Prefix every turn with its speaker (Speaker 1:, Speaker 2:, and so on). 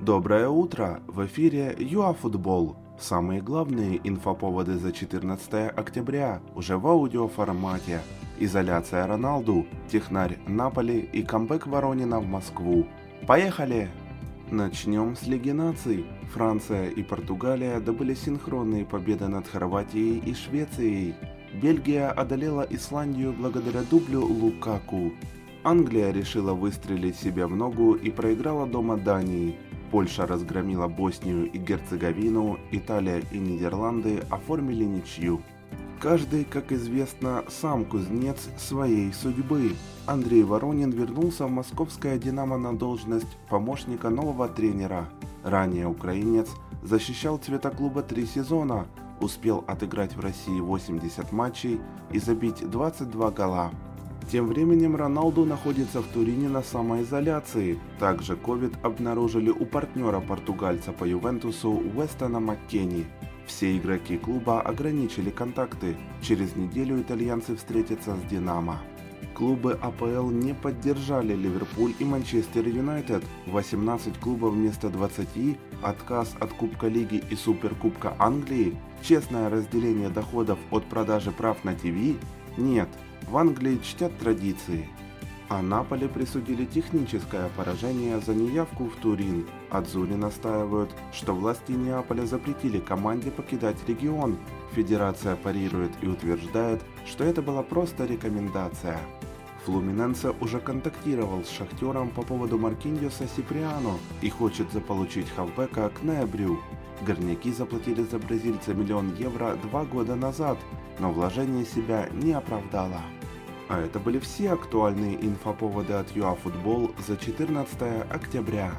Speaker 1: Доброе утро! В эфире ЮАФутбол. Самые главные инфоповоды за 14 октября уже в аудиоформате. Изоляция Роналду, технарь Наполи и камбэк Воронина в Москву. Поехали! Начнем с Лиги наций. Франция и Португалия добыли синхронные победы над Хорватией и Швецией. Бельгия одолела Исландию благодаря дублю Лукаку. Англия решила выстрелить себе в ногу и проиграла дома Дании. Польша разгромила Боснию и Герцеговину, Италия и Нидерланды оформили ничью. Каждый, как известно, сам кузнец своей судьбы. Андрей Воронин вернулся в московское «Динамо» на должность помощника нового тренера. Ранее украинец защищал цвета клуба три сезона, успел отыграть в России 80 матчей и забить 22 гола. Тем временем Роналду находится в Турине на самоизоляции. Также COVID обнаружили у партнера португальца по Ювентусу Уэстона Маккенни. Все игроки клуба ограничили контакты. Через неделю итальянцы встретятся с «Динамо». Клубы АПЛ не поддержали Ливерпуль и Манчестер Юнайтед. 18 клубов вместо 20, отказ от Кубка Лиги и Суперкубка Англии, честное разделение доходов от продажи прав на ТВ? Нет, в Англии чтят традиции. А Наполе присудили техническое поражение за неявку в Турин. Адзури настаивают, что власти Неаполя запретили команде покидать регион. Федерация парирует и утверждает, что это была просто рекомендация. Флуминенсе уже контактировал с Шахтером по поводу Маркиньоса Сиприано и хочет заполучить хавбека к ноябрю. Горняки заплатили за бразильца миллион евро два года назад, но вложение себя не оправдало. А это были все актуальные инфоповоды от ЮАФутбол за 14 октября.